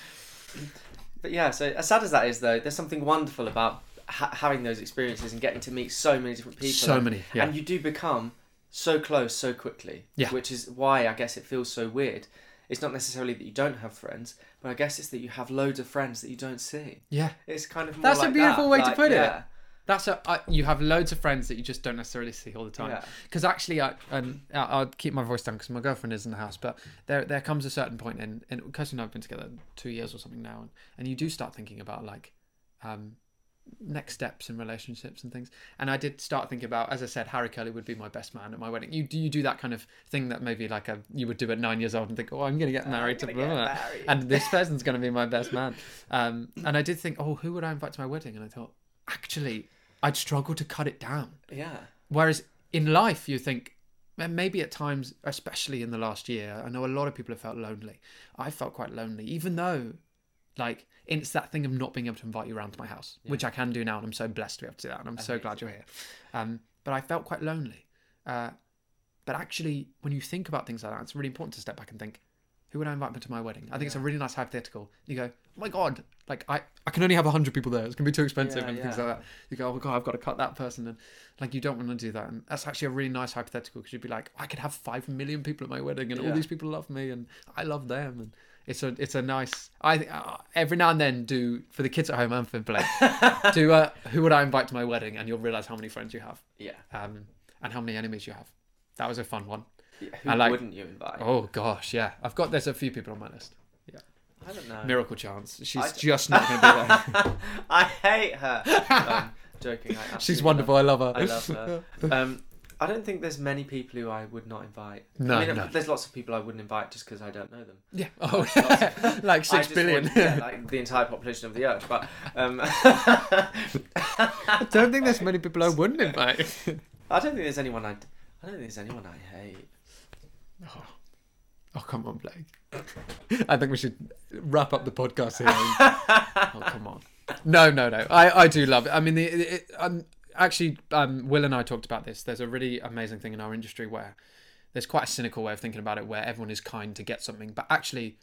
But yeah, so as sad as that is, though, there's something wonderful about ha- having those experiences and getting to meet so many different people. So and, many, yeah. And you do become so close so quickly. Yeah. Which is why I guess it feels so weird. It's not necessarily that you don't have friends, but I guess it's that you have loads of friends that you don't see. yeah. It's kind of more That's a beautiful that, way to like, put it. Yeah. That's a uh, you have loads of friends that you just don't necessarily see all the time. Yeah. Because actually, I and I'll I'll keep my voice down because my girlfriend is in the house. But there there comes a certain point in and Kirsty and I've been together two years or something now, and, and you do start thinking about like, um, next steps in relationships and things. And I did start thinking about, as I said, Harry Curley would be my best man at my wedding. You do you do that kind of thing that maybe like a you would do at nine years old and think, oh, I'm going to get married to gonna blah, get blah, blah, married. and this person's going to be my best man. Um, and I did think, oh, who would I invite to my wedding? And I thought, actually, I'd struggle to cut it down. Yeah. Whereas in life, you think, and maybe at times, especially in the last year, I know a lot of people have felt lonely. I felt quite lonely, even though, like, it's that thing of not being able to invite you around to my house, which I can do now, and I'm so blessed to be able to do that, and I'm so glad you're here. Um, but I felt quite lonely. Uh, but actually, when you think about things like that, it's really important to step back and think, who would I invite to my wedding? I think it's a really nice hypothetical. You go, oh my god, like I, I can only have hundred people there. It's gonna be too expensive Yeah, and things like that. You go, oh god, I've got to cut that person, and like you don't want to do that. And that's actually a really nice hypothetical because you'd be like, I could have five million people at my wedding, and all these people love me, and I love them, and it's a, it's a nice. I think uh, every now and then do for the kids at home and for Blake, do uh, who would I invite to my wedding, and you'll realize how many friends you have, Yeah. um, and how many enemies you have. That was a fun one. Yeah. Who I like- wouldn't you invite? Oh gosh, yeah. I've got there's a few people on my list. Yeah. I don't know. Miracle chance. She's I- just not going to be there. I hate her. um, joking. I She's wonderful. love- I love her. I love her. Um, I don't think there's many people who I would not invite. No, I mean, no. there's lots of people I wouldn't invite just because I don't know them. Yeah. Oh, like six billion. want- yeah, like the entire population of the earth. But um, I don't think there's many people I wouldn't invite. I don't think there's anyone I. I don't think there's anyone I hate. Oh Oh, come on, Blake. I think we should wrap up the podcast here. oh come on. No, no, no. I, I do love it. I mean, the, it, um, actually, um, Will and I talked about this. There's a really amazing thing in our industry where there's quite a cynical way of thinking about it, where everyone is kind to get something, but actually,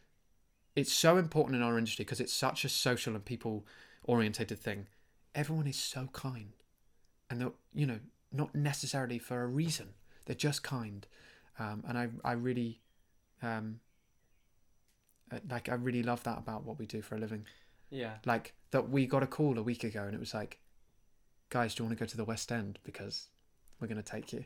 it's so important in our industry because it's such a social and people orientated thing. Everyone is so kind, and they're you know not necessarily for a reason. They're just kind, um, and I I really um, uh, like I really love that about what we do for a living. Yeah. Like that we got a call a week ago and it was like, guys, do you want to go to the West End because we're going to take you?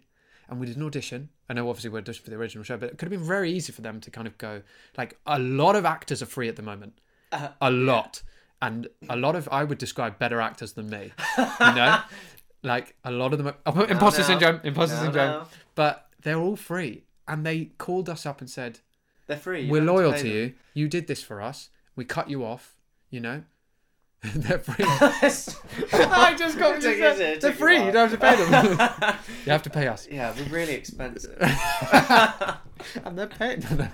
And we did an audition. I know obviously we're auditioning for the original show, but it could have been very easy for them to kind of go. Like a lot of actors are free at the moment, Uh, a lot, and a lot of I would describe better actors than me. You know, like a lot of them. Are, oh, imposter no. syndrome, imposter No, syndrome. no. But they're all free, and they called us up and said, They're free. you we're loyal pay to you. You did this for us. We cut you off. You know, they're free. I just got to it, They're free. You don't have to pay them. you have to pay us. Yeah, we're really expensive. And they're paying. No, no.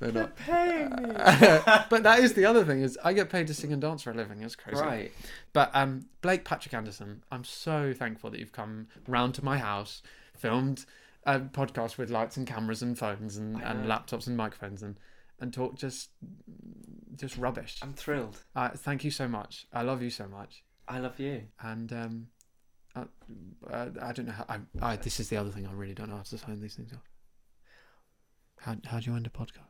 They're not. Paying me. but that is the other thing is I get paid to sing and dance for a living. It's crazy. Right. But um, Blake Patrick Anderson, I'm so thankful that you've come round to my house, filmed a podcast with lights and cameras and phones and, and laptops and microphones and and talk just just rubbish. I'm thrilled. Uh, thank you so much. I love you so much. I love you. And um, uh, uh, I don't know how. I, I, this is the other thing I really don't know how to sign these things off. How how do you end a podcast?